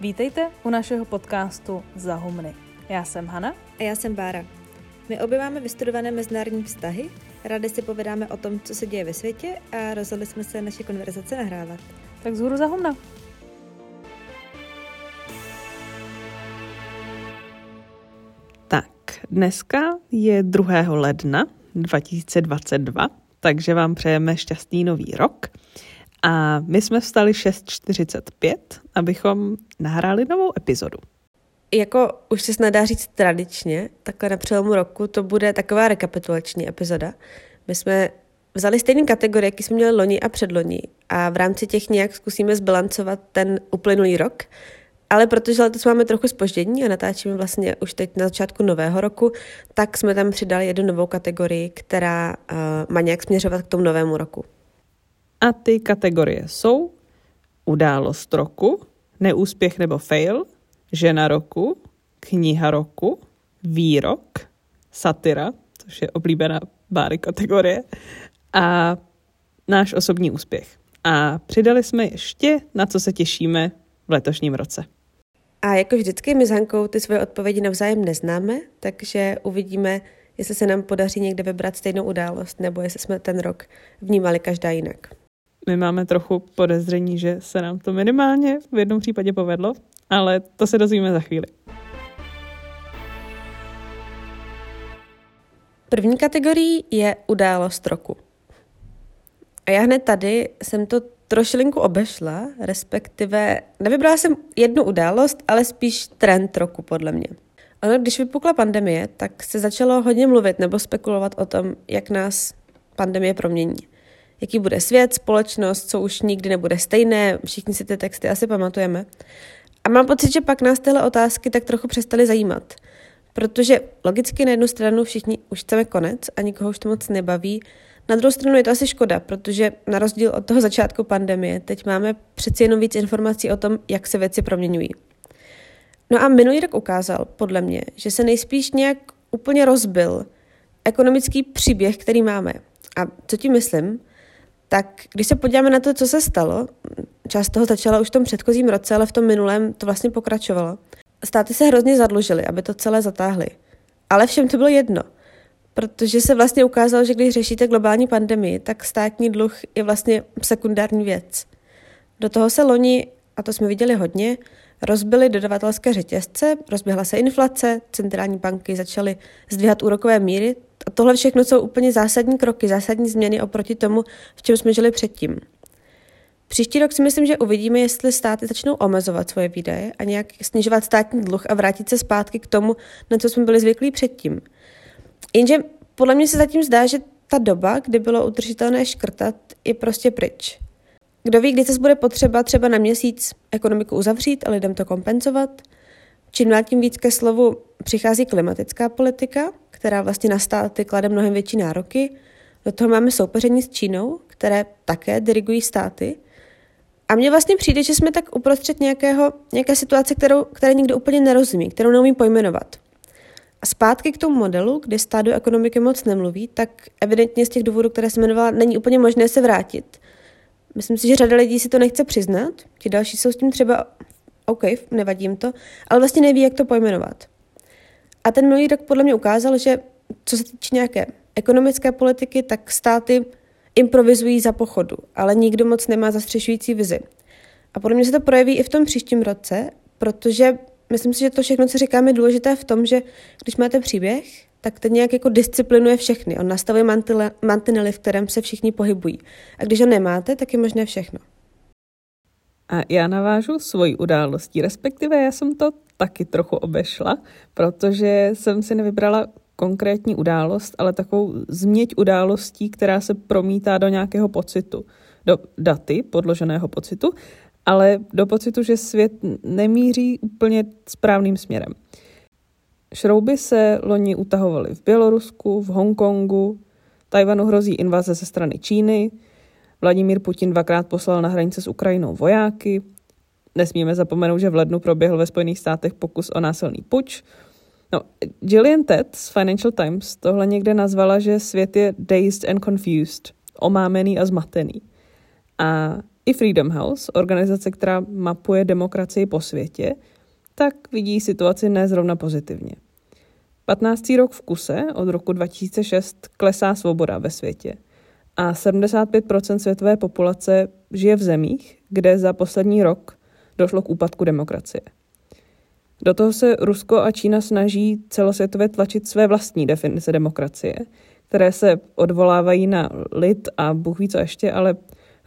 Vítejte u našeho podcastu Zahumny. Já jsem Hana. A já jsem Bára. My obě máme vystudované mezinárodní vztahy, rádi si povídáme o tom, co se děje ve světě a rozhodli jsme se naše konverzace nahrávat. Tak zhůru Zahumna. Tak, dneska je 2. ledna 2022, takže vám přejeme šťastný nový rok. A my jsme vstali 6.45, abychom nahráli novou epizodu. Jako už se snadá říct tradičně, takhle na přelomu roku to bude taková rekapitulační epizoda. My jsme vzali stejné kategorie, jaký jsme měli loni a předloni a v rámci těch nějak zkusíme zbilancovat ten uplynulý rok. Ale protože letos máme trochu spoždění a natáčíme vlastně už teď na začátku nového roku, tak jsme tam přidali jednu novou kategorii, která uh, má nějak směřovat k tomu novému roku. A ty kategorie jsou událost roku, neúspěch nebo fail, žena roku, kniha roku, výrok, satira, což je oblíbená báry kategorie, a náš osobní úspěch. A přidali jsme ještě, na co se těšíme v letošním roce. A jako vždycky my s Hankou ty svoje odpovědi navzájem neznáme, takže uvidíme, jestli se nám podaří někde vybrat stejnou událost, nebo jestli jsme ten rok vnímali každá jinak my máme trochu podezření, že se nám to minimálně v jednom případě povedlo, ale to se dozvíme za chvíli. První kategorií je událost roku. A já hned tady jsem to trošilinku obešla, respektive nevybrala jsem jednu událost, ale spíš trend roku podle mě. Ono, když vypukla pandemie, tak se začalo hodně mluvit nebo spekulovat o tom, jak nás pandemie promění jaký bude svět, společnost, co už nikdy nebude stejné, všichni si ty texty asi pamatujeme. A mám pocit, že pak nás tyhle otázky tak trochu přestaly zajímat. Protože logicky na jednu stranu všichni už chceme konec a nikoho už to moc nebaví. Na druhou stranu je to asi škoda, protože na rozdíl od toho začátku pandemie teď máme přeci jenom víc informací o tom, jak se věci proměňují. No a minulý rok ukázal, podle mě, že se nejspíš nějak úplně rozbil ekonomický příběh, který máme. A co tím myslím? Tak když se podíváme na to, co se stalo, část toho začala už v tom předchozím roce, ale v tom minulém to vlastně pokračovalo. Státy se hrozně zadlužily, aby to celé zatáhly. Ale všem to bylo jedno, protože se vlastně ukázalo, že když řešíte globální pandemii, tak státní dluh je vlastně sekundární věc. Do toho se loni, a to jsme viděli hodně, rozbily dodavatelské řetězce, rozběhla se inflace, centrální banky začaly zdvíhat úrokové míry, tohle všechno jsou úplně zásadní kroky, zásadní změny oproti tomu, v čem jsme žili předtím. Příští rok si myslím, že uvidíme, jestli státy začnou omezovat svoje výdaje a nějak snižovat státní dluh a vrátit se zpátky k tomu, na co jsme byli zvyklí předtím. Jenže podle mě se zatím zdá, že ta doba, kdy bylo udržitelné škrtat, je prostě pryč. Kdo ví, kdy se bude potřeba třeba na měsíc ekonomiku uzavřít a lidem to kompenzovat? Čím dál tím víc ke slovu přichází klimatická politika, která vlastně na státy klade mnohem větší nároky. Do toho máme soupeření s Čínou, které také dirigují státy. A mně vlastně přijde, že jsme tak uprostřed nějakého, nějaké situace, kterou, které nikdo úplně nerozumí, kterou neumí pojmenovat. A zpátky k tomu modelu, kdy stát do ekonomiky moc nemluví, tak evidentně z těch důvodů, které jsem jmenovala, není úplně možné se vrátit. Myslím si, že řada lidí si to nechce přiznat, ti další jsou s tím třeba OK, nevadí jim to, ale vlastně neví, jak to pojmenovat. A ten minulý rok podle mě ukázal, že co se týče nějaké ekonomické politiky, tak státy improvizují za pochodu, ale nikdo moc nemá zastřešující vizi. A podle mě se to projeví i v tom příštím roce, protože myslím si, že to všechno, co říkáme, je důležité v tom, že když máte příběh, tak ten nějak jako disciplinuje všechny. On nastavuje mantinely, v kterém se všichni pohybují. A když ho nemáte, tak je možné všechno. A já navážu svoji událostí, respektive já jsem to taky trochu obešla, protože jsem si nevybrala konkrétní událost, ale takovou změť událostí, která se promítá do nějakého pocitu, do daty podloženého pocitu, ale do pocitu, že svět nemíří úplně správným směrem. Šrouby se loni utahovaly v Bělorusku, v Hongkongu, Tajvanu hrozí invaze ze strany Číny, Vladimír Putin dvakrát poslal na hranice s Ukrajinou vojáky, Nesmíme zapomenout, že v lednu proběhl ve Spojených státech pokus o násilný puč. No, Gillian Ted z Financial Times tohle někde nazvala, že svět je dazed and confused, omámený a zmatený. A I Freedom House, organizace, která mapuje demokracii po světě, tak vidí situaci nezrovna pozitivně. 15. rok v kuse od roku 2006 klesá svoboda ve světě a 75% světové populace žije v zemích, kde za poslední rok došlo k úpadku demokracie. Do toho se Rusko a Čína snaží celosvětově tlačit své vlastní definice demokracie, které se odvolávají na lid a Bůh ví co ještě, ale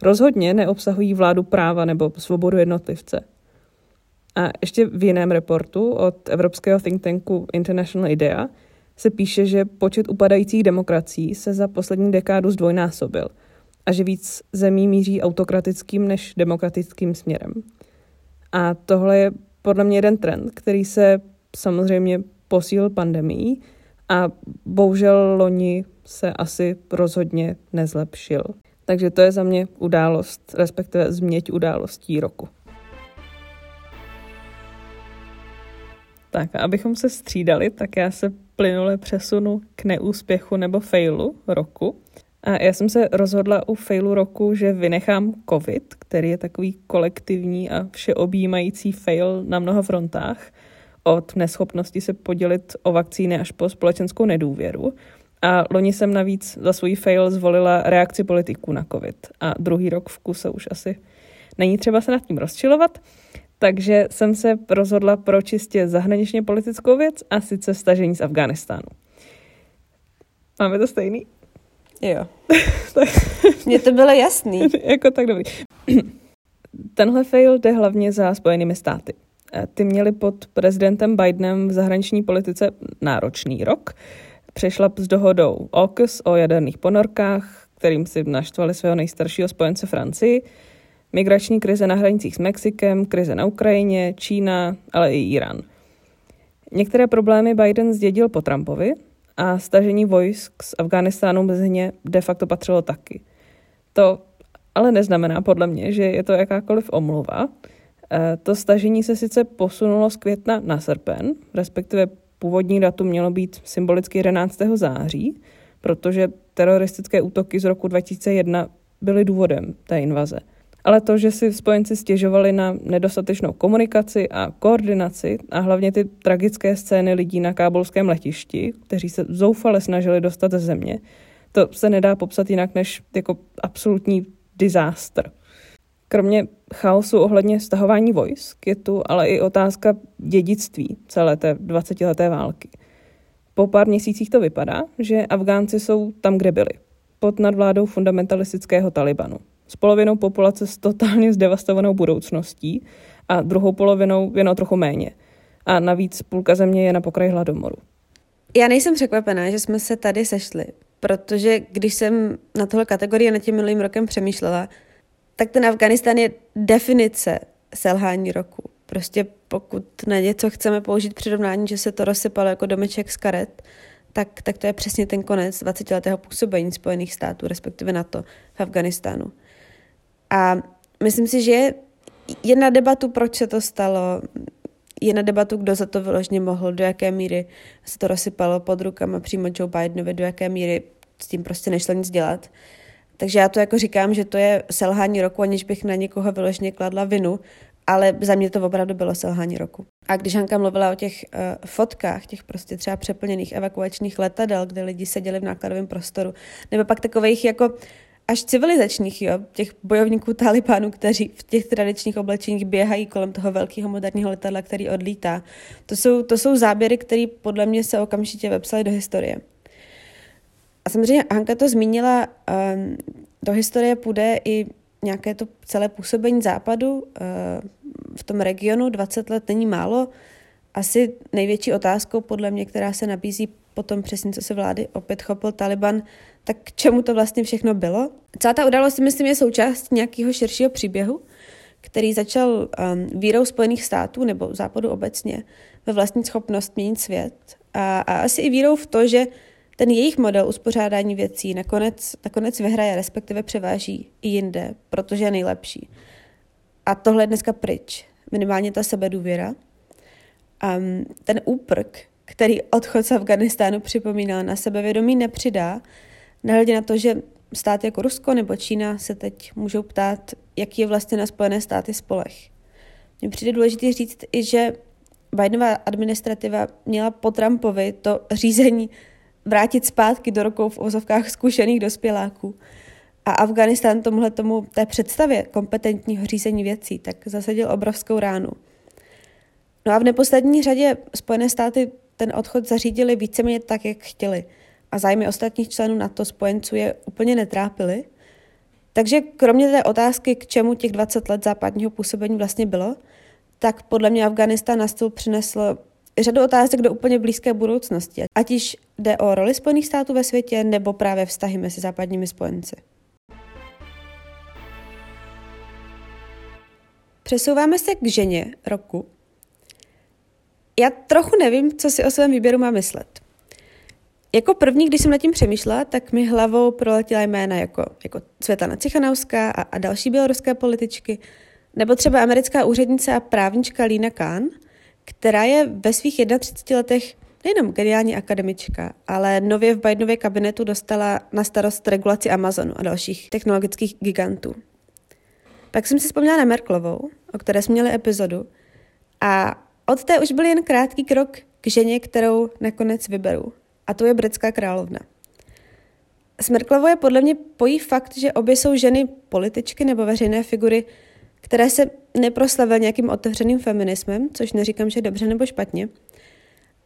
rozhodně neobsahují vládu práva nebo svobodu jednotlivce. A ještě v jiném reportu od evropského think tanku International IDEA se píše, že počet upadajících demokracií se za poslední dekádu zdvojnásobil a že víc zemí míří autokratickým než demokratickým směrem. A tohle je podle mě jeden trend, který se samozřejmě posílil pandemií a bohužel loni se asi rozhodně nezlepšil. Takže to je za mě událost, respektive změť událostí roku. Tak a abychom se střídali, tak já se plynule přesunu k neúspěchu nebo failu roku. A já jsem se rozhodla u failu roku, že vynechám COVID, který je takový kolektivní a všeobjímající fail na mnoha frontách, od neschopnosti se podělit o vakcíny až po společenskou nedůvěru. A loni jsem navíc za svůj fail zvolila reakci politiků na COVID. A druhý rok v kuse už asi není třeba se nad tím rozčilovat. Takže jsem se rozhodla pro čistě zahraničně politickou věc a sice stažení z Afganistánu. Máme to stejný? Jo. tak. Mně to bylo jasný. jako tak dobrý. Tenhle fail jde hlavně za Spojenými státy. Ty měli pod prezidentem Bidenem v zahraniční politice náročný rok. Přešla s dohodou AUKUS o jaderných ponorkách, kterým si naštvali svého nejstaršího spojence Francii, migrační krize na hranicích s Mexikem, krize na Ukrajině, Čína, ale i Irán. Některé problémy Biden zdědil po Trumpovi a stažení vojsk z Afganistánu mezi ně de facto patřilo taky. To ale neznamená podle mě, že je to jakákoliv omluva. E, to stažení se sice posunulo z května na srpen, respektive původní datum mělo být symbolicky 11. září, protože teroristické útoky z roku 2001 byly důvodem té invaze ale to, že si spojenci stěžovali na nedostatečnou komunikaci a koordinaci a hlavně ty tragické scény lidí na kábolském letišti, kteří se zoufale snažili dostat ze země, to se nedá popsat jinak než jako absolutní disaster. Kromě chaosu ohledně stahování vojsk je tu ale i otázka dědictví celé té 20-leté války. Po pár měsících to vypadá, že Afgánci jsou tam, kde byli, pod nadvládou fundamentalistického Talibanu s polovinou populace s totálně zdevastovanou budoucností a druhou polovinou jen o trochu méně. A navíc půlka země je na pokraji hladomoru. Já nejsem překvapená, že jsme se tady sešli, protože když jsem na tohle kategorii nad tím minulým rokem přemýšlela, tak ten Afganistán je definice selhání roku. Prostě pokud na něco chceme použít přirovnání, že se to rozsypalo jako domeček z karet, tak, tak to je přesně ten konec 20-letého působení Spojených států, respektive NATO v Afganistánu. A myslím si, že je na debatu, proč se to stalo, je na debatu, kdo za to vyložně mohl, do jaké míry se to rozsypalo pod rukama přímo Joe Bidenovi, do jaké míry s tím prostě nešlo nic dělat. Takže já to jako říkám, že to je selhání roku, aniž bych na někoho vyložně kladla vinu, ale za mě to opravdu bylo selhání roku. A když Hanka mluvila o těch uh, fotkách, těch prostě třeba přeplněných evakuačních letadel, kde lidi seděli v nákladovém prostoru, nebo pak takových jako až civilizačních, jo, těch bojovníků Talibánu, kteří v těch tradičních oblečeních běhají kolem toho velkého moderního letadla, který odlítá. To jsou, to jsou záběry, které podle mě se okamžitě vepsaly do historie. A samozřejmě Hanka to zmínila, um, do historie půjde i nějaké to celé působení západu uh, v tom regionu. 20 let není málo. Asi největší otázkou podle mě, která se nabízí potom přesně, co se vlády opět chopil Taliban, tak k čemu to vlastně všechno bylo. Celá ta událost, myslím, je součást nějakého širšího příběhu, který začal um, vírou Spojených států nebo západu obecně ve vlastní schopnost měnit svět a, a asi i vírou v to, že ten jejich model uspořádání věcí nakonec, nakonec vyhraje, respektive převáží i jinde, protože je nejlepší. A tohle je dneska pryč. Minimálně ta sebedůvěra. Um, ten úprk, který odchod z Afganistánu připomínal na sebevědomí, nepřidá, nehledě na to, že státy jako Rusko nebo Čína se teď můžou ptát, jaký je vlastně na Spojené státy spolech. Mně přijde důležité říct i, že Bidenová administrativa měla po Trumpovi to řízení vrátit zpátky do rukou v ozovkách zkušených dospěláků. A Afganistán tomuhle tomu té představě kompetentního řízení věcí tak zasadil obrovskou ránu. No a v neposlední řadě Spojené státy ten odchod zařídili víceméně tak, jak chtěli. A zájmy ostatních členů NATO spojenců je úplně netrápily. Takže kromě té otázky, k čemu těch 20 let západního působení vlastně bylo, tak podle mě Afganistán na stůl přinesl řadu otázek do úplně blízké budoucnosti, ať již jde o roli Spojených států ve světě nebo právě vztahy mezi západními spojenci. Přesouváme se k ženě roku. Já trochu nevím, co si o svém výběru mám myslet. Jako první, když jsem nad tím přemýšlela, tak mi hlavou proletěla jména jako, jako Světlana Cichanauská a, a další běloruské političky, nebo třeba americká úřednice a právnička Lina Kahn, která je ve svých 31 letech nejenom geniální akademička, ale nově v Bidenově kabinetu dostala na starost regulaci Amazonu a dalších technologických gigantů. Pak jsem si vzpomněla na Merklovou, o které jsme měli epizodu, a od té už byl jen krátký krok k ženě, kterou nakonec vyberu. A to je britská královna. S Merklovou je podle mě pojí fakt, že obě jsou ženy političky nebo veřejné figury, které se neproslavily nějakým otevřeným feminismem, což neříkám, že dobře nebo špatně.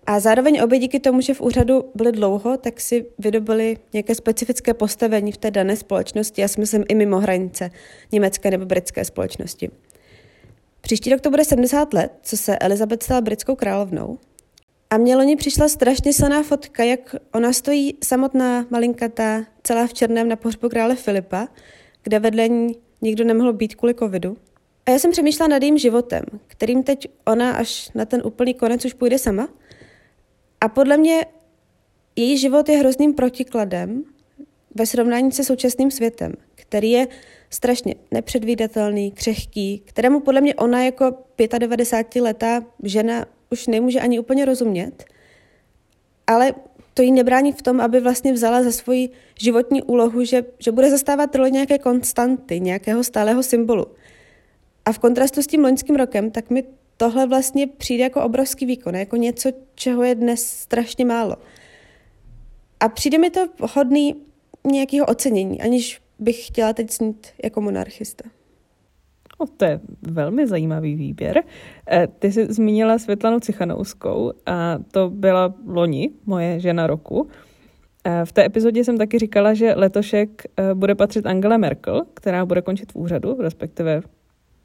A zároveň obě díky tomu, že v úřadu byly dlouho, tak si vydobily nějaké specifické postavení v té dané společnosti, já myslím i mimo hranice německé nebo britské společnosti. Příští rok to bude 70 let, co se Elizabeth stala britskou královnou. A mě loni přišla strašně silná fotka, jak ona stojí samotná malinkatá, celá v černém na pohřbu krále Filipa, kde vedle ní nikdo nemohl být kvůli covidu. A já jsem přemýšlela nad jejím životem, kterým teď ona až na ten úplný konec už půjde sama. A podle mě její život je hrozným protikladem ve srovnání se současným světem, který je strašně nepředvídatelný, křehký, kterému podle mě ona jako 95-letá žena už nemůže ani úplně rozumět, ale to jí nebrání v tom, aby vlastně vzala za svoji životní úlohu, že, že bude zastávat roli nějaké konstanty, nějakého stálého symbolu. A v kontrastu s tím loňským rokem, tak mi tohle vlastně přijde jako obrovský výkon, jako něco, čeho je dnes strašně málo. A přijde mi to hodný nějakého ocenění, aniž bych chtěla teď snít jako monarchista. O, to je velmi zajímavý výběr. Eh, ty jsi zmínila Světlanu Cichanouskou a to byla loni, moje žena roku. Eh, v té epizodě jsem taky říkala, že letošek eh, bude patřit Angela Merkel, která bude končit v úřadu, respektive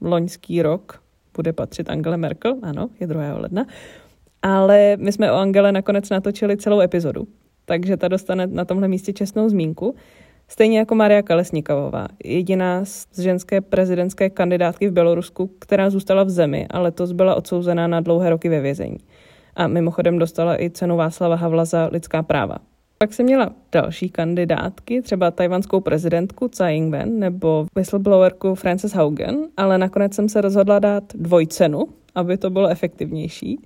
loňský rok bude patřit Angela Merkel, ano, je 2. ledna. Ale my jsme o Angele nakonec natočili celou epizodu, takže ta dostane na tomhle místě čestnou zmínku. Stejně jako Maria Kalesniková, jediná z ženské prezidentské kandidátky v Bělorusku, která zůstala v zemi a letos byla odsouzená na dlouhé roky ve vězení. A mimochodem dostala i cenu Václava Havla za lidská práva. Pak jsem měla další kandidátky, třeba tajvanskou prezidentku Tsai Ing-wen nebo whistleblowerku Frances Haugen, ale nakonec jsem se rozhodla dát dvojcenu, aby to bylo efektivnější.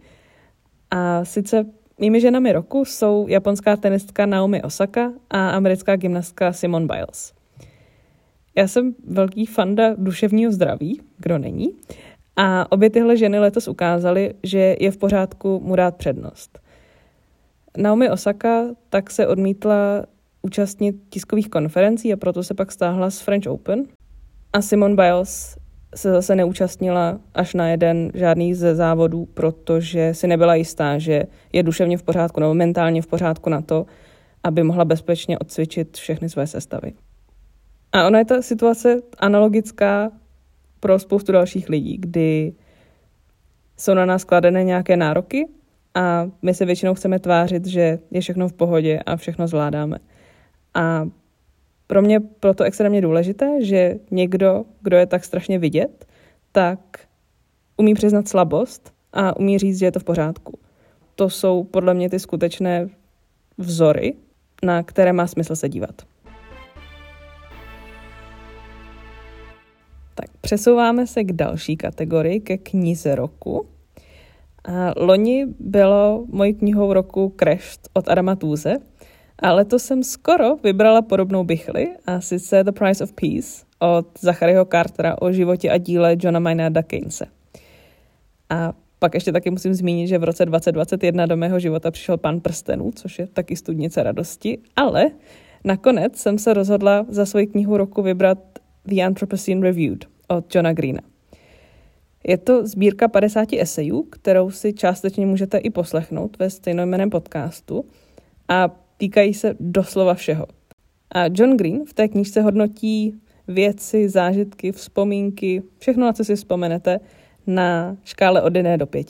A sice Mými ženami roku jsou japonská tenistka Naomi Osaka a americká gymnastka Simone Biles. Já jsem velký fanda duševního zdraví, kdo není, a obě tyhle ženy letos ukázaly, že je v pořádku mu dát přednost. Naomi Osaka tak se odmítla účastnit tiskových konferencí a proto se pak stáhla z French Open. A Simone Biles se zase neúčastnila až na jeden žádný ze závodů, protože si nebyla jistá, že je duševně v pořádku nebo mentálně v pořádku na to, aby mohla bezpečně odcvičit všechny své sestavy. A ona je ta situace analogická pro spoustu dalších lidí, kdy jsou na nás kladené nějaké nároky a my se většinou chceme tvářit, že je všechno v pohodě a všechno zvládáme. A pro mě proto extrémně důležité, že někdo, kdo je tak strašně vidět, tak umí přiznat slabost a umí říct, že je to v pořádku. To jsou podle mě ty skutečné vzory, na které má smysl se dívat. Tak přesouváme se k další kategorii, ke knize roku. A loni bylo mojí knihou roku Crashed od Adama Tůze, Ale to jsem skoro vybrala podobnou bychli, a sice The Price of Peace od Zacharyho Cartera o životě a díle Johna Maynarda Keynese. A pak ještě taky musím zmínit, že v roce 2021 do mého života přišel Pan prstenů, což je taky studnice radosti, ale nakonec jsem se rozhodla za svoji knihu roku vybrat The Anthropocene Reviewed od Johna Greena. Je to sbírka 50 esejů, kterou si částečně můžete i poslechnout ve stejnojmeném podcastu a týkají se doslova všeho. A John Green v té knížce hodnotí věci, zážitky, vzpomínky, všechno, na co si vzpomenete, na škále od 1 do 5.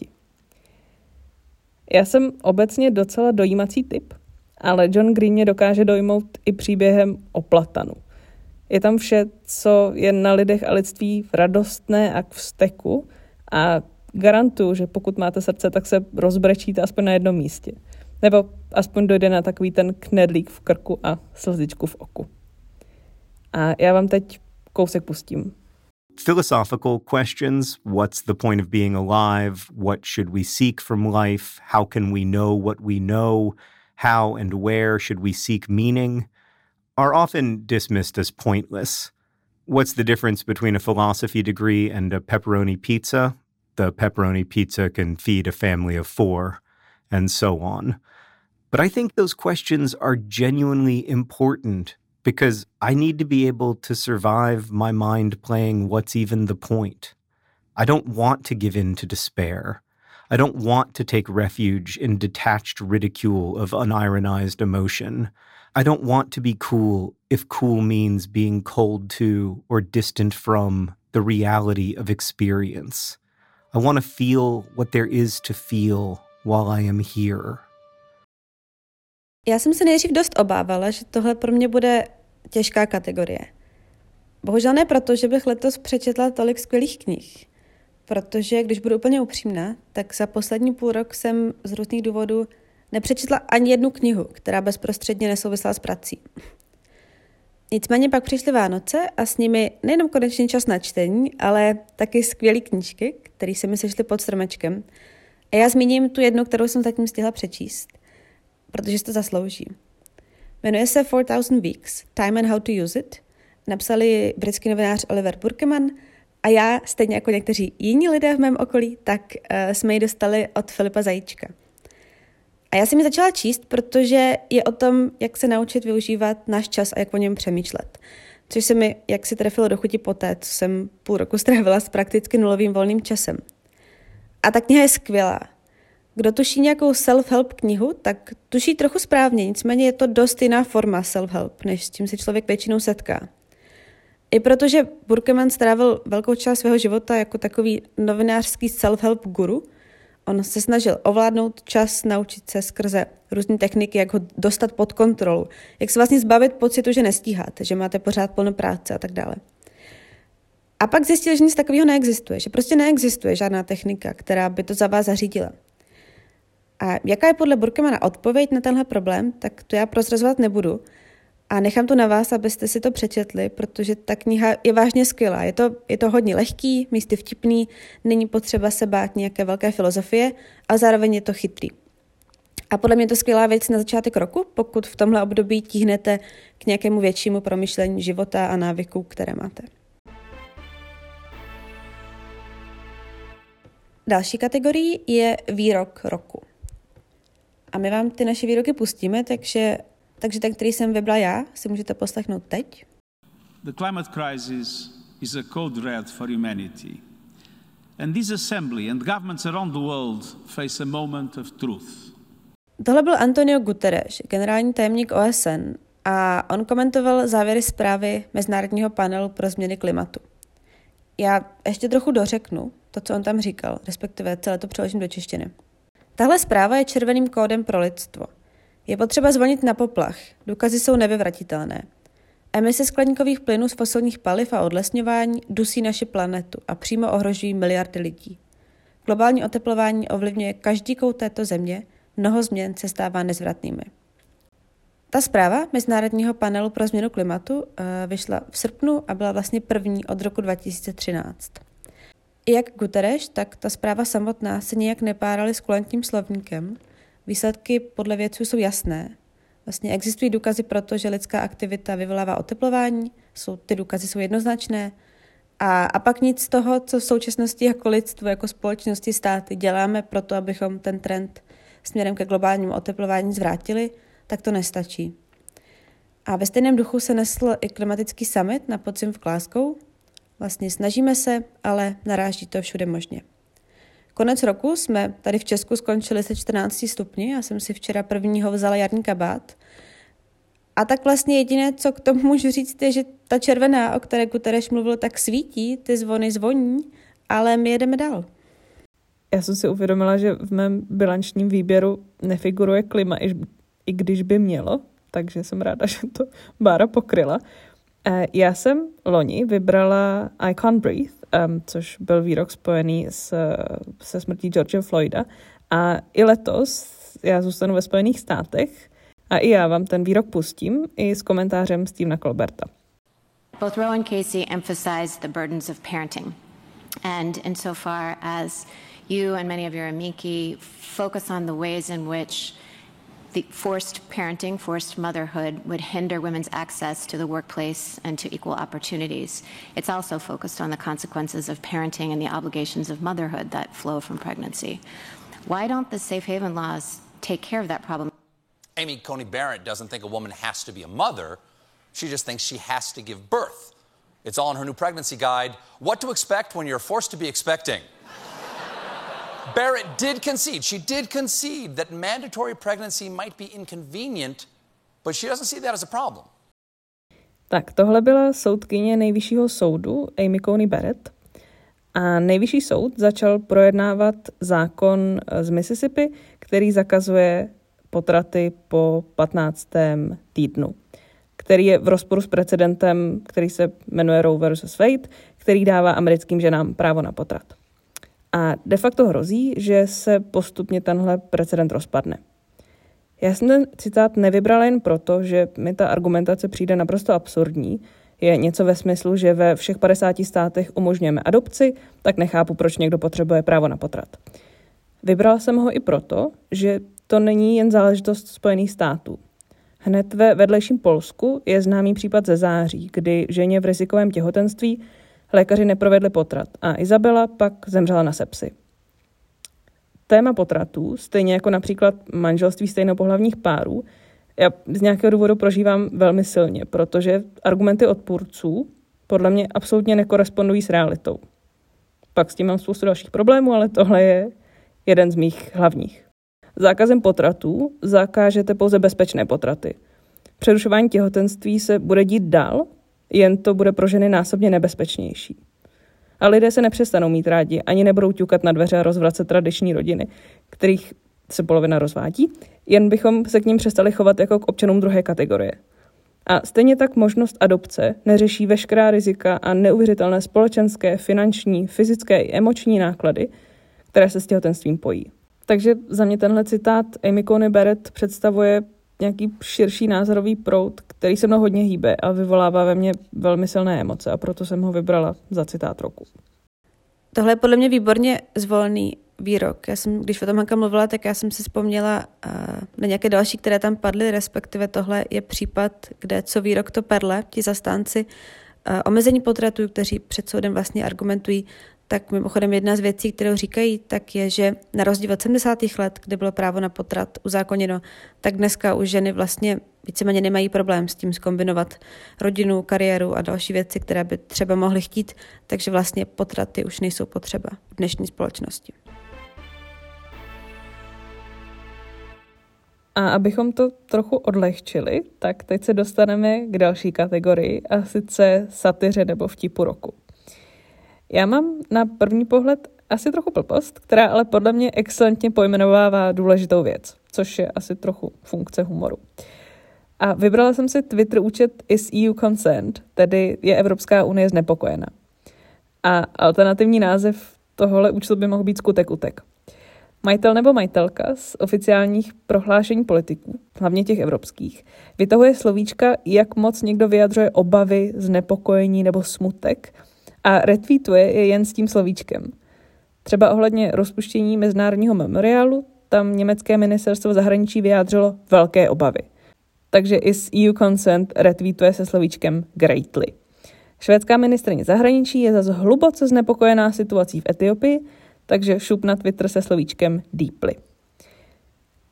Já jsem obecně docela dojímací typ, ale John Green mě dokáže dojmout i příběhem o platanu. Je tam vše, co je na lidech a lidství radostné a k vzteku a garantuju, že pokud máte srdce, tak se rozbrečíte aspoň na jednom místě. Nebo aspoň dojde na takový ten knedlík v krku a slzičku v oku. A já vám teď kousek pustím. Philosophical questions What's the point of being alive? What should we seek from life? How can we know what we know? How and where should we seek meaning? Are often dismissed as pointless. What's the difference between a philosophy degree and a pepperoni pizza? The pepperoni pizza can feed a family of four, and so on. But I think those questions are genuinely important because I need to be able to survive my mind playing what's even the point. I don't want to give in to despair. I don't want to take refuge in detached ridicule of unironized emotion. I don't want to be cool if cool means being cold to or distant from the reality of experience. I want to feel what there is to feel while I am here. Já jsem se nejdřív dost obávala, že tohle pro mě bude těžká kategorie. Bohužel ne proto, že bych letos přečetla tolik skvělých knih, protože, když budu úplně upřímná, tak za poslední půl rok jsem z různých důvodů nepřečetla ani jednu knihu, která bezprostředně nesouvisela s prací. Nicméně pak přišly Vánoce a s nimi nejenom konečný čas na čtení, ale taky skvělé knížky, které se mi sešly pod stromečkem. A já zmíním tu jednu, kterou jsem zatím stihla přečíst – protože si to zaslouží. Jmenuje se 4000 Weeks, Time and How to Use It. Napsali britský novinář Oliver Burkeman a já, stejně jako někteří jiní lidé v mém okolí, tak uh, jsme ji dostali od Filipa Zajíčka. A já jsem ji začala číst, protože je o tom, jak se naučit využívat náš čas a jak o něm přemýšlet. Což se mi, jak si trefilo do chuti poté, co jsem půl roku strávila s prakticky nulovým volným časem. A ta kniha je skvělá. Kdo tuší nějakou self-help knihu, tak tuší trochu správně, nicméně je to dost jiná forma self-help, než s tím se člověk většinou setká. I protože Burkeman strávil velkou část svého života jako takový novinářský self-help guru, on se snažil ovládnout čas, naučit se skrze různé techniky, jak ho dostat pod kontrolu, jak se vlastně zbavit pocitu, že nestíháte, že máte pořád plno práce a tak dále. A pak zjistil, že nic takového neexistuje, že prostě neexistuje žádná technika, která by to za vás zařídila. A jaká je podle Burkemana odpověď na tenhle problém, tak to já prozrazovat nebudu. A nechám to na vás, abyste si to přečetli, protože ta kniha je vážně skvělá. Je to, je to hodně lehký, místy vtipný, není potřeba se bát nějaké velké filozofie a zároveň je to chytrý. A podle mě to skvělá věc na začátek roku, pokud v tomhle období tíhnete k nějakému většímu promyšlení života a návyků, které máte. Další kategorií je výrok roku. A my vám ty naše výroky pustíme, takže, takže ten, který jsem vybral já, si můžete poslechnout teď. The climate crisis is a code red for humanity. And this assembly and governments around the world face a moment of truth. Tohle byl Antonio Guterres, generální tajemník OSN, a on komentoval závěry zprávy Mezinárodního panelu pro změny klimatu. Já ještě trochu dořeknu to, co on tam říkal, respektive celé to přeložím do češtiny. Tahle zpráva je červeným kódem pro lidstvo. Je potřeba zvonit na poplach, důkazy jsou nevyvratitelné. Emise skleníkových plynů z fosilních paliv a odlesňování dusí naši planetu a přímo ohrožují miliardy lidí. Globální oteplování ovlivňuje každý kout této země, mnoho změn se stává nezvratnými. Ta zpráva Mezinárodního panelu pro změnu klimatu eh, vyšla v srpnu a byla vlastně první od roku 2013. Jak Guterres, tak ta zpráva samotná se nijak nepáraly s kulantním slovníkem. Výsledky podle vědců jsou jasné. Vlastně existují důkazy pro to, že lidská aktivita vyvolává oteplování, jsou, ty důkazy jsou jednoznačné, a, a pak nic z toho, co v současnosti jako lidstvo, jako společnosti, státy děláme pro to, abychom ten trend směrem ke globálnímu oteplování zvrátili, tak to nestačí. A ve stejném duchu se nesl i klimatický summit na podzim v Glasgow. Vlastně snažíme se, ale naráží to všude možně. Konec roku jsme tady v Česku skončili se 14 stupni. Já jsem si včera prvního vzala jarní kabát. A tak vlastně jediné, co k tomu můžu říct, je, že ta červená, o které Guterres mluvil, tak svítí, ty zvony zvoní, ale my jedeme dál. Já jsem si uvědomila, že v mém bilančním výběru nefiguruje klima, i když by mělo, takže jsem ráda, že to Bára pokryla. Eh, já jsem loni vybrala I Can't Breathe, um, což byl výrok spojený s, se smrtí George Floyda. A i letos já zůstanu ve Spojených státech a i já vám ten výrok pustím i s komentářem Stevena Colberta. Both Roe and Casey emphasized the burdens of parenting. And insofar as you and many of your amici focus on the ways in which the forced parenting, forced motherhood would hinder women's access to the workplace and to equal opportunities. It's also focused on the consequences of parenting and the obligations of motherhood that flow from pregnancy. Why don't the safe haven laws take care of that problem? Amy Coney Barrett doesn't think a woman has to be a mother, she just thinks she has to give birth. It's all in her new pregnancy guide What to Expect When You're Forced to Be Expecting. Barrett did concede, she did concede that mandatory pregnancy might be inconvenient, but she doesn't see that as a problem. Tak tohle byla soudkyně nejvyššího soudu Amy Coney Barrett. A nejvyšší soud začal projednávat zákon z Mississippi, který zakazuje potraty po 15. týdnu, který je v rozporu s precedentem, který se jmenuje Roe vs. Wade, který dává americkým ženám právo na potrat. A de facto hrozí, že se postupně tenhle precedent rozpadne. Já jsem ten citát nevybrala jen proto, že mi ta argumentace přijde naprosto absurdní. Je něco ve smyslu, že ve všech 50 státech umožňujeme adopci, tak nechápu, proč někdo potřebuje právo na potrat. Vybrala jsem ho i proto, že to není jen záležitost Spojených států. Hned ve vedlejším Polsku je známý případ ze září, kdy ženě v rizikovém těhotenství lékaři neprovedli potrat a Izabela pak zemřela na sepsy. Téma potratů, stejně jako například manželství stejnopohlavních párů, já z nějakého důvodu prožívám velmi silně, protože argumenty odpůrců podle mě absolutně nekorespondují s realitou. Pak s tím mám spoustu dalších problémů, ale tohle je jeden z mých hlavních. Zákazem potratů zakážete pouze bezpečné potraty. Přerušování těhotenství se bude dít dál, jen to bude pro ženy násobně nebezpečnější. A lidé se nepřestanou mít rádi, ani nebudou ťukat na dveře a rozvracet tradiční rodiny, kterých se polovina rozvádí, jen bychom se k ním přestali chovat jako k občanům druhé kategorie. A stejně tak možnost adopce neřeší veškerá rizika a neuvěřitelné společenské, finanční, fyzické i emoční náklady, které se s těhotenstvím pojí. Takže za mě tenhle citát Amy Coney Barrett představuje nějaký širší názorový proud, který se mnou hodně hýbe a vyvolává ve mně velmi silné emoce a proto jsem ho vybrala za citát roku. Tohle je podle mě výborně zvolený výrok. Já jsem, když o tom Hanka mluvila, tak já jsem si vzpomněla uh, na nějaké další, které tam padly, respektive tohle je případ, kde co výrok to perle, ti zastánci uh, omezení potratů, kteří před soudem vlastně argumentují tak mimochodem jedna z věcí, kterou říkají, tak je, že na rozdíl od 70. let, kdy bylo právo na potrat uzákoněno, tak dneska už ženy vlastně víceméně nemají problém s tím skombinovat rodinu, kariéru a další věci, které by třeba mohly chtít, takže vlastně potraty už nejsou potřeba v dnešní společnosti. A abychom to trochu odlehčili, tak teď se dostaneme k další kategorii, a sice satyře nebo vtipu roku. Já mám na první pohled asi trochu blbost, která ale podle mě excelentně pojmenovává důležitou věc, což je asi trochu funkce humoru. A vybrala jsem si Twitter účet Is EU Concerned, tedy je Evropská unie znepokojena. A alternativní název tohohle účtu by mohl být skutek utek. Majitel nebo majitelka z oficiálních prohlášení politiků, hlavně těch evropských, vytahuje slovíčka, jak moc někdo vyjadřuje obavy, znepokojení nebo smutek – a retweetuje je jen s tím slovíčkem. Třeba ohledně rozpuštění Mezinárodního memoriálu tam německé ministerstvo zahraničí vyjádřilo velké obavy. takže i s EU Consent retweetuje se slovíčkem greatly. Švédská ministrině zahraničí je zase hluboce znepokojená situací v Etiopii, takže šup na Twitter se slovíčkem deeply.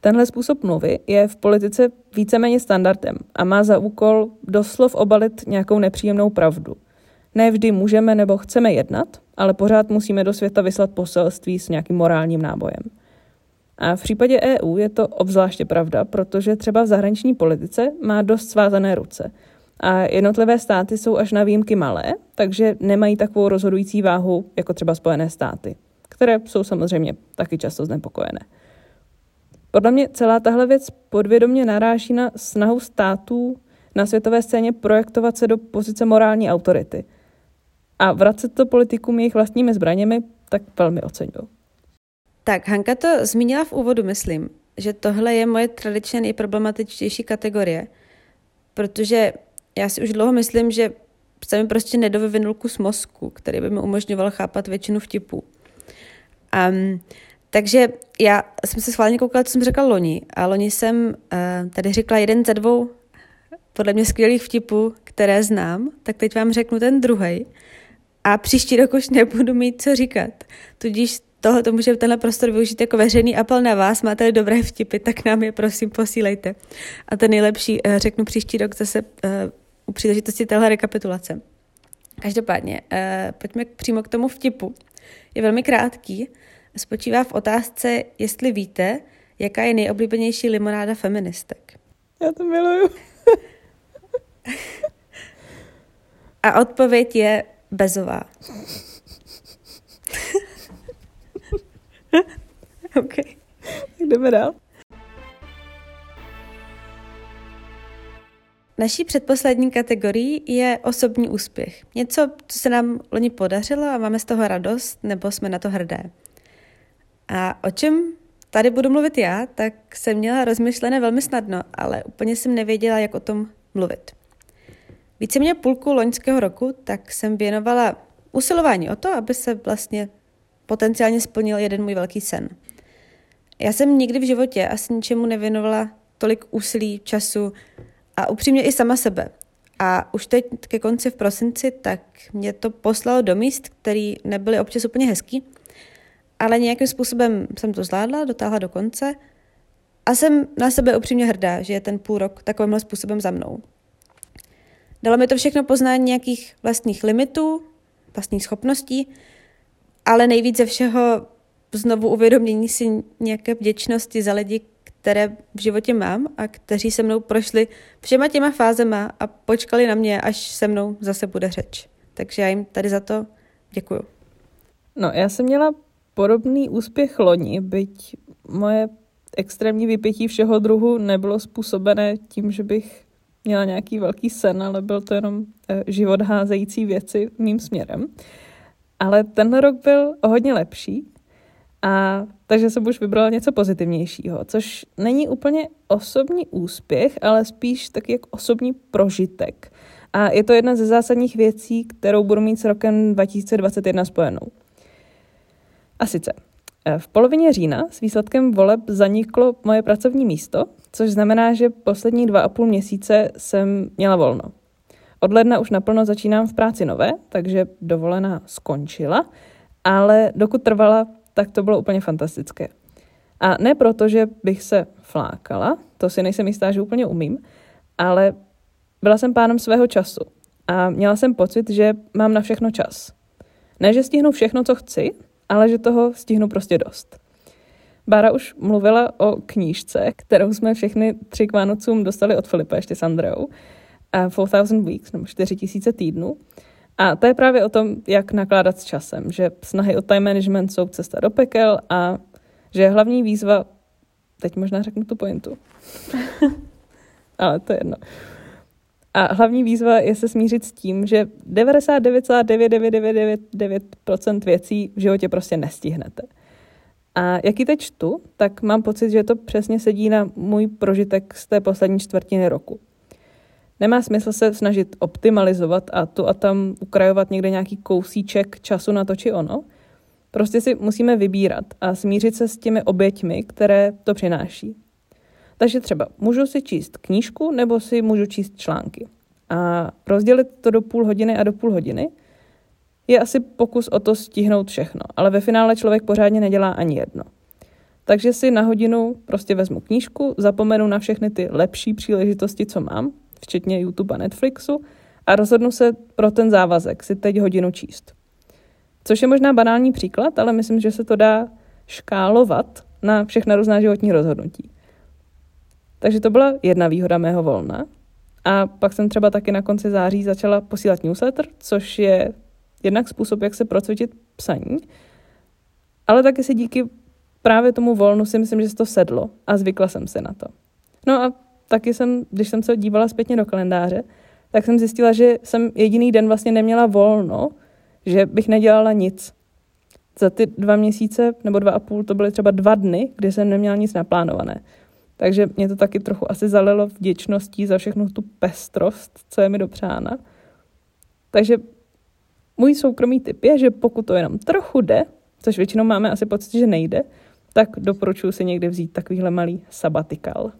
Tenhle způsob mluvy je v politice víceméně standardem a má za úkol doslov obalit nějakou nepříjemnou pravdu. Ne vždy můžeme nebo chceme jednat, ale pořád musíme do světa vyslat poselství s nějakým morálním nábojem. A v případě EU je to obzvláště pravda, protože třeba v zahraniční politice má dost svázané ruce. A jednotlivé státy jsou až na výjimky malé, takže nemají takovou rozhodující váhu jako třeba Spojené státy, které jsou samozřejmě taky často znepokojené. Podle mě celá tahle věc podvědomě naráží na snahu států na světové scéně projektovat se do pozice morální autority. A vracet to politikům jejich vlastními zbraněmi, tak velmi oceňuju. Tak, Hanka to zmínila v úvodu, myslím, že tohle je moje tradičně nejproblematičtější kategorie, protože já si už dlouho myslím, že se mi prostě nedovyvinul kus mozku, který by mi umožňoval chápat většinu vtipů. Um, takže já jsem se schválně koukala, co jsem řekla loni. A loni jsem uh, tady řekla jeden ze dvou podle mě skvělých vtipů, které znám, tak teď vám řeknu ten druhý. A příští rok už nebudu mít co říkat. Tudíž toho to můžeme tenhle prostor využít jako veřejný apel na vás. Máte dobré vtipy, tak nám je prosím posílejte. A ten nejlepší uh, řeknu příští rok zase uh, u příležitosti téhle rekapitulace. Každopádně, uh, pojďme přímo k tomu vtipu. Je velmi krátký spočívá v otázce, jestli víte, jaká je nejoblíbenější limonáda feministek. Já to miluju. A odpověď je bezová. OK. Jdeme dál. Naší předposlední kategorií je osobní úspěch. Něco, co se nám loni podařilo a máme z toho radost, nebo jsme na to hrdé. A o čem tady budu mluvit já, tak jsem měla rozmyšlené velmi snadno, ale úplně jsem nevěděla, jak o tom mluvit. Víceméně půlku loňského roku tak jsem věnovala usilování o to, aby se vlastně potenciálně splnil jeden můj velký sen. Já jsem nikdy v životě asi ničemu nevěnovala tolik úsilí, času a upřímně i sama sebe. A už teď ke konci v prosinci, tak mě to poslalo do míst, které nebyly občas úplně hezký, ale nějakým způsobem jsem to zvládla, dotáhla do konce a jsem na sebe upřímně hrdá, že je ten půl rok takovýmhle způsobem za mnou. Dalo mi to všechno poznání nějakých vlastních limitů, vlastních schopností, ale nejvíc ze všeho znovu uvědomění si nějaké vděčnosti za lidi, které v životě mám a kteří se mnou prošli všema těma fázema a počkali na mě, až se mnou zase bude řeč. Takže já jim tady za to děkuju. No, já jsem měla podobný úspěch loni, byť moje extrémní vypětí všeho druhu nebylo způsobené tím, že bych měla nějaký velký sen, ale byl to jenom eh, život házející věci mým směrem. Ale tenhle rok byl o hodně lepší, a takže jsem už vybrala něco pozitivnějšího, což není úplně osobní úspěch, ale spíš taky jako osobní prožitek. A je to jedna ze zásadních věcí, kterou budu mít s rokem 2021 spojenou. A sice v polovině října s výsledkem voleb zaniklo moje pracovní místo, což znamená, že poslední dva a půl měsíce jsem měla volno. Od ledna už naplno začínám v práci nové, takže dovolená skončila, ale dokud trvala, tak to bylo úplně fantastické. A ne proto, že bych se flákala, to si nejsem jistá, že úplně umím, ale byla jsem pánem svého času a měla jsem pocit, že mám na všechno čas. Ne, že stihnu všechno, co chci, ale že toho stihnu prostě dost. Bára už mluvila o knížce, kterou jsme všechny tři k Vánocům dostali od Filipa ještě s Andreou, a 4000 Weeks, nebo 4000 týdnů. A to je právě o tom, jak nakládat s časem, že snahy o time management jsou cesta do pekel a že hlavní výzva, teď možná řeknu tu pointu, ale to je jedno. A hlavní výzva je se smířit s tím, že 99,9999% věcí v životě prostě nestihnete. A jaký teď čtu, tak mám pocit, že to přesně sedí na můj prožitek z té poslední čtvrtiny roku. Nemá smysl se snažit optimalizovat a tu a tam ukrajovat někde nějaký kousíček času na to či ono. Prostě si musíme vybírat a smířit se s těmi oběťmi, které to přináší. Takže třeba můžu si číst knížku nebo si můžu číst články. A rozdělit to do půl hodiny a do půl hodiny je asi pokus o to stihnout všechno, ale ve finále člověk pořádně nedělá ani jedno. Takže si na hodinu prostě vezmu knížku, zapomenu na všechny ty lepší příležitosti, co mám, včetně YouTube a Netflixu, a rozhodnu se pro ten závazek si teď hodinu číst. Což je možná banální příklad, ale myslím, že se to dá škálovat na všechna různá životní rozhodnutí. Takže to byla jedna výhoda mého volna. A pak jsem třeba taky na konci září začala posílat newsletter, což je jednak způsob, jak se procvičit psaní, ale taky si díky právě tomu volnu si myslím, že se to sedlo a zvykla jsem se na to. No a taky jsem, když jsem se dívala zpětně do kalendáře, tak jsem zjistila, že jsem jediný den vlastně neměla volno, že bych nedělala nic. Za ty dva měsíce nebo dva a půl to byly třeba dva dny, kdy jsem neměla nic naplánované. Takže mě to taky trochu asi zalilo vděčností za všechnu tu pestrost, co je mi dopřána. Takže můj soukromý tip je, že pokud to jenom trochu jde, což většinou máme asi pocit, že nejde, tak doporučuji si někdy vzít takovýhle malý sabatikal.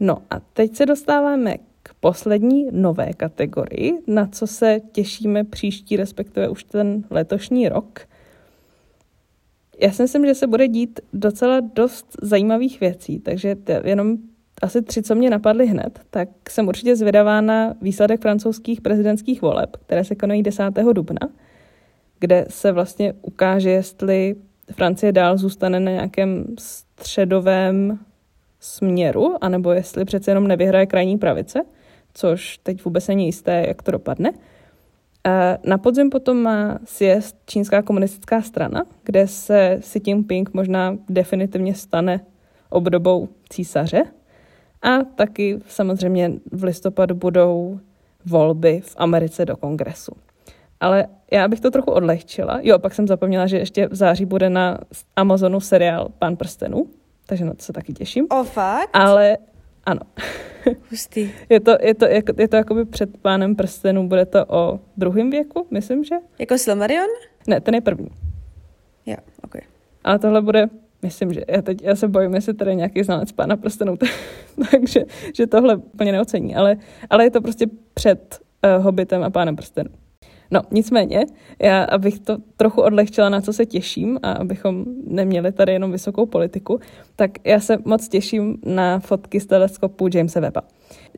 No a teď se dostáváme k poslední nové kategorii, na co se těšíme příští, respektive už ten letošní rok. Já si myslím, že se bude dít docela dost zajímavých věcí, takže jenom asi tři, co mě napadly hned, tak jsem určitě zvědavá na výsledek francouzských prezidentských voleb, které se konají 10. dubna, kde se vlastně ukáže, jestli Francie dál zůstane na nějakém středovém směru, anebo jestli přece jenom nevyhraje krajní pravice, což teď vůbec není jisté, jak to dopadne. Na podzim potom má sjezd Čínská komunistická strana, kde se Xi Jinping možná definitivně stane obdobou císaře. A taky samozřejmě v listopadu budou volby v Americe do kongresu. Ale já bych to trochu odlehčila. Jo, pak jsem zapomněla, že ještě v září bude na Amazonu seriál Pán prstenů, takže na to se taky těším. O, fakt? Ale ano. Hustý. je to, je to, je, je to jakoby před pánem prstenů, bude to o druhém věku, myslím, že? Jako Silmarion? Ne, ten je první. Jo, ok. Ale tohle bude, myslím, že já teď já se bojím, jestli tady nějaký znalec pána prstenů, takže že tohle úplně neocení, ale, ale je to prostě před uh, Hobbitem a pánem prstenů. No, nicméně, já, abych to trochu odlehčila, na co se těším a abychom neměli tady jenom vysokou politiku, tak já se moc těším na fotky z teleskopu Jamesa Webba.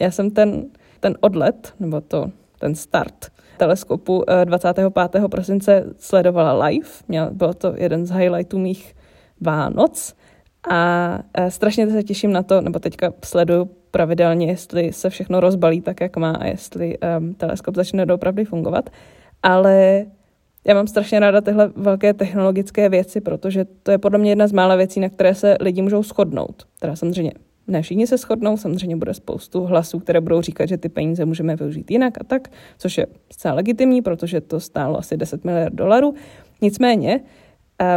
Já jsem ten, ten odlet, nebo to, ten start teleskopu 25. Eh, prosince sledovala live. Měl, bylo to jeden z highlightů mých Vánoc a eh, strašně se těším na to, nebo teďka sleduju pravidelně, jestli se všechno rozbalí tak, jak má a jestli um, teleskop začne doopravdy fungovat ale já mám strašně ráda tyhle velké technologické věci, protože to je podle mě jedna z mála věcí, na které se lidi můžou shodnout. Teda samozřejmě ne všichni se shodnou, samozřejmě bude spoustu hlasů, které budou říkat, že ty peníze můžeme využít jinak a tak, což je zcela legitimní, protože to stálo asi 10 miliard dolarů. Nicméně,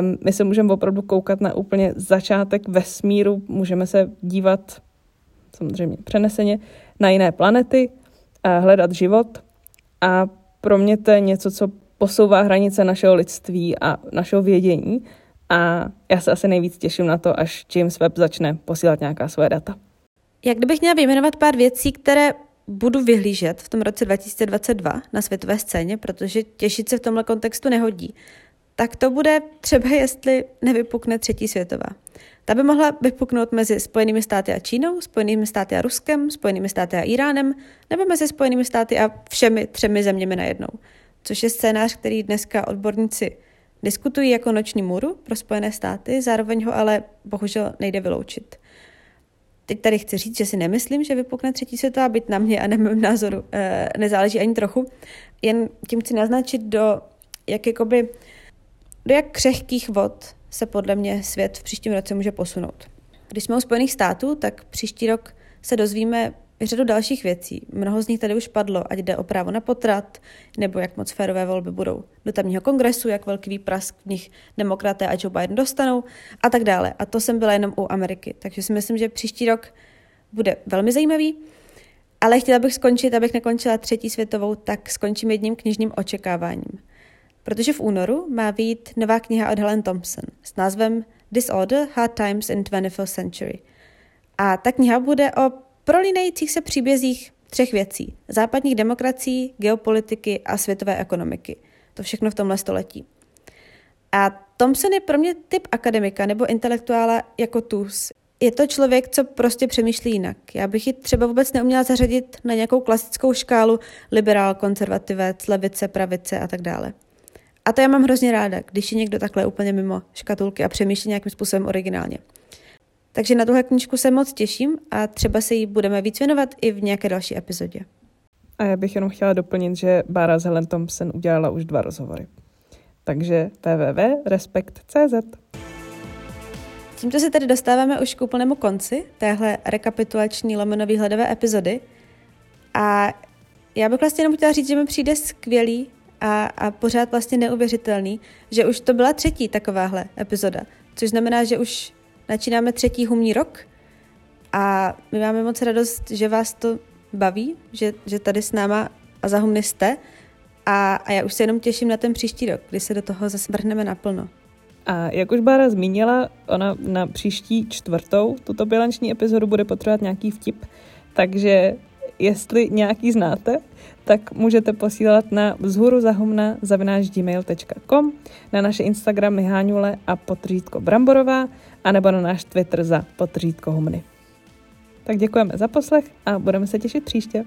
um, my se můžeme opravdu koukat na úplně začátek vesmíru, můžeme se dívat samozřejmě přeneseně na jiné planety, a hledat život a pro mě to je něco, co posouvá hranice našeho lidství a našeho vědění. A já se asi nejvíc těším na to, až James Webb začne posílat nějaká svoje data. Jak kdybych měla vyjmenovat pár věcí, které budu vyhlížet v tom roce 2022 na světové scéně, protože těšit se v tomhle kontextu nehodí, tak to bude třeba, jestli nevypukne třetí světová. Ta by mohla vypuknout mezi Spojenými státy a Čínou, Spojenými státy a Ruskem, Spojenými státy a Iránem, nebo mezi Spojenými státy a všemi třemi zeměmi najednou. Což je scénář, který dneska odborníci diskutují jako noční můru pro Spojené státy, zároveň ho ale bohužel nejde vyloučit. Teď tady chci říct, že si nemyslím, že vypukne třetí světová, byť na mě a na mém názoru e, nezáleží ani trochu. Jen tím chci naznačit, do jak, jakoby, do jak křehkých vod se podle mě svět v příštím roce může posunout. Když jsme u Spojených států, tak příští rok se dozvíme řadu dalších věcí. Mnoho z nich tady už padlo, ať jde o právo na potrat, nebo jak moc férové volby budou do tamního kongresu, jak velký výprask v nich demokraté a Joe Biden dostanou a tak dále. A to jsem byla jenom u Ameriky. Takže si myslím, že příští rok bude velmi zajímavý. Ale chtěla bych skončit, abych nekončila třetí světovou, tak skončím jedním knižním očekáváním. Protože v únoru má být nová kniha od Helen Thompson s názvem Disorder, Hard Times in 21st Century. A ta kniha bude o prolínajících se příbězích třech věcí. Západních demokracií, geopolitiky a světové ekonomiky. To všechno v tomhle století. A Thompson je pro mě typ akademika nebo intelektuála jako Tus. Je to člověk, co prostě přemýšlí jinak. Já bych ji třeba vůbec neuměla zařadit na nějakou klasickou škálu liberál, konzervativec, levice, pravice a tak dále. A to já mám hrozně ráda, když je někdo takhle úplně mimo škatulky a přemýšlí nějakým způsobem originálně. Takže na tuhle knížku se moc těším a třeba se jí budeme víc věnovat i v nějaké další epizodě. A já bych jenom chtěla doplnit, že Bára s Helen Thompson udělala už dva rozhovory. Takže www.respekt.cz Tímto se tedy dostáváme už k úplnému konci téhle rekapitulační lomeno výhledové epizody. A já bych vlastně jenom chtěla říct, že mi přijde skvělý a, a pořád vlastně neuvěřitelný, že už to byla třetí takováhle epizoda. Což znamená, že už začínáme třetí humní rok a my máme moc radost, že vás to baví, že, že tady s náma a za humny jste a, a já už se jenom těším na ten příští rok, kdy se do toho zase vrhneme naplno. A jak už Bára zmínila, ona na příští čtvrtou tuto bilanční epizodu bude potřebovat nějaký vtip, takže jestli nějaký znáte, tak můžete posílat na vzhůru zahumna na naše Instagram Miháňule a potřítko Bramborová, anebo na náš Twitter za potřítko humny. Tak děkujeme za poslech a budeme se těšit příště.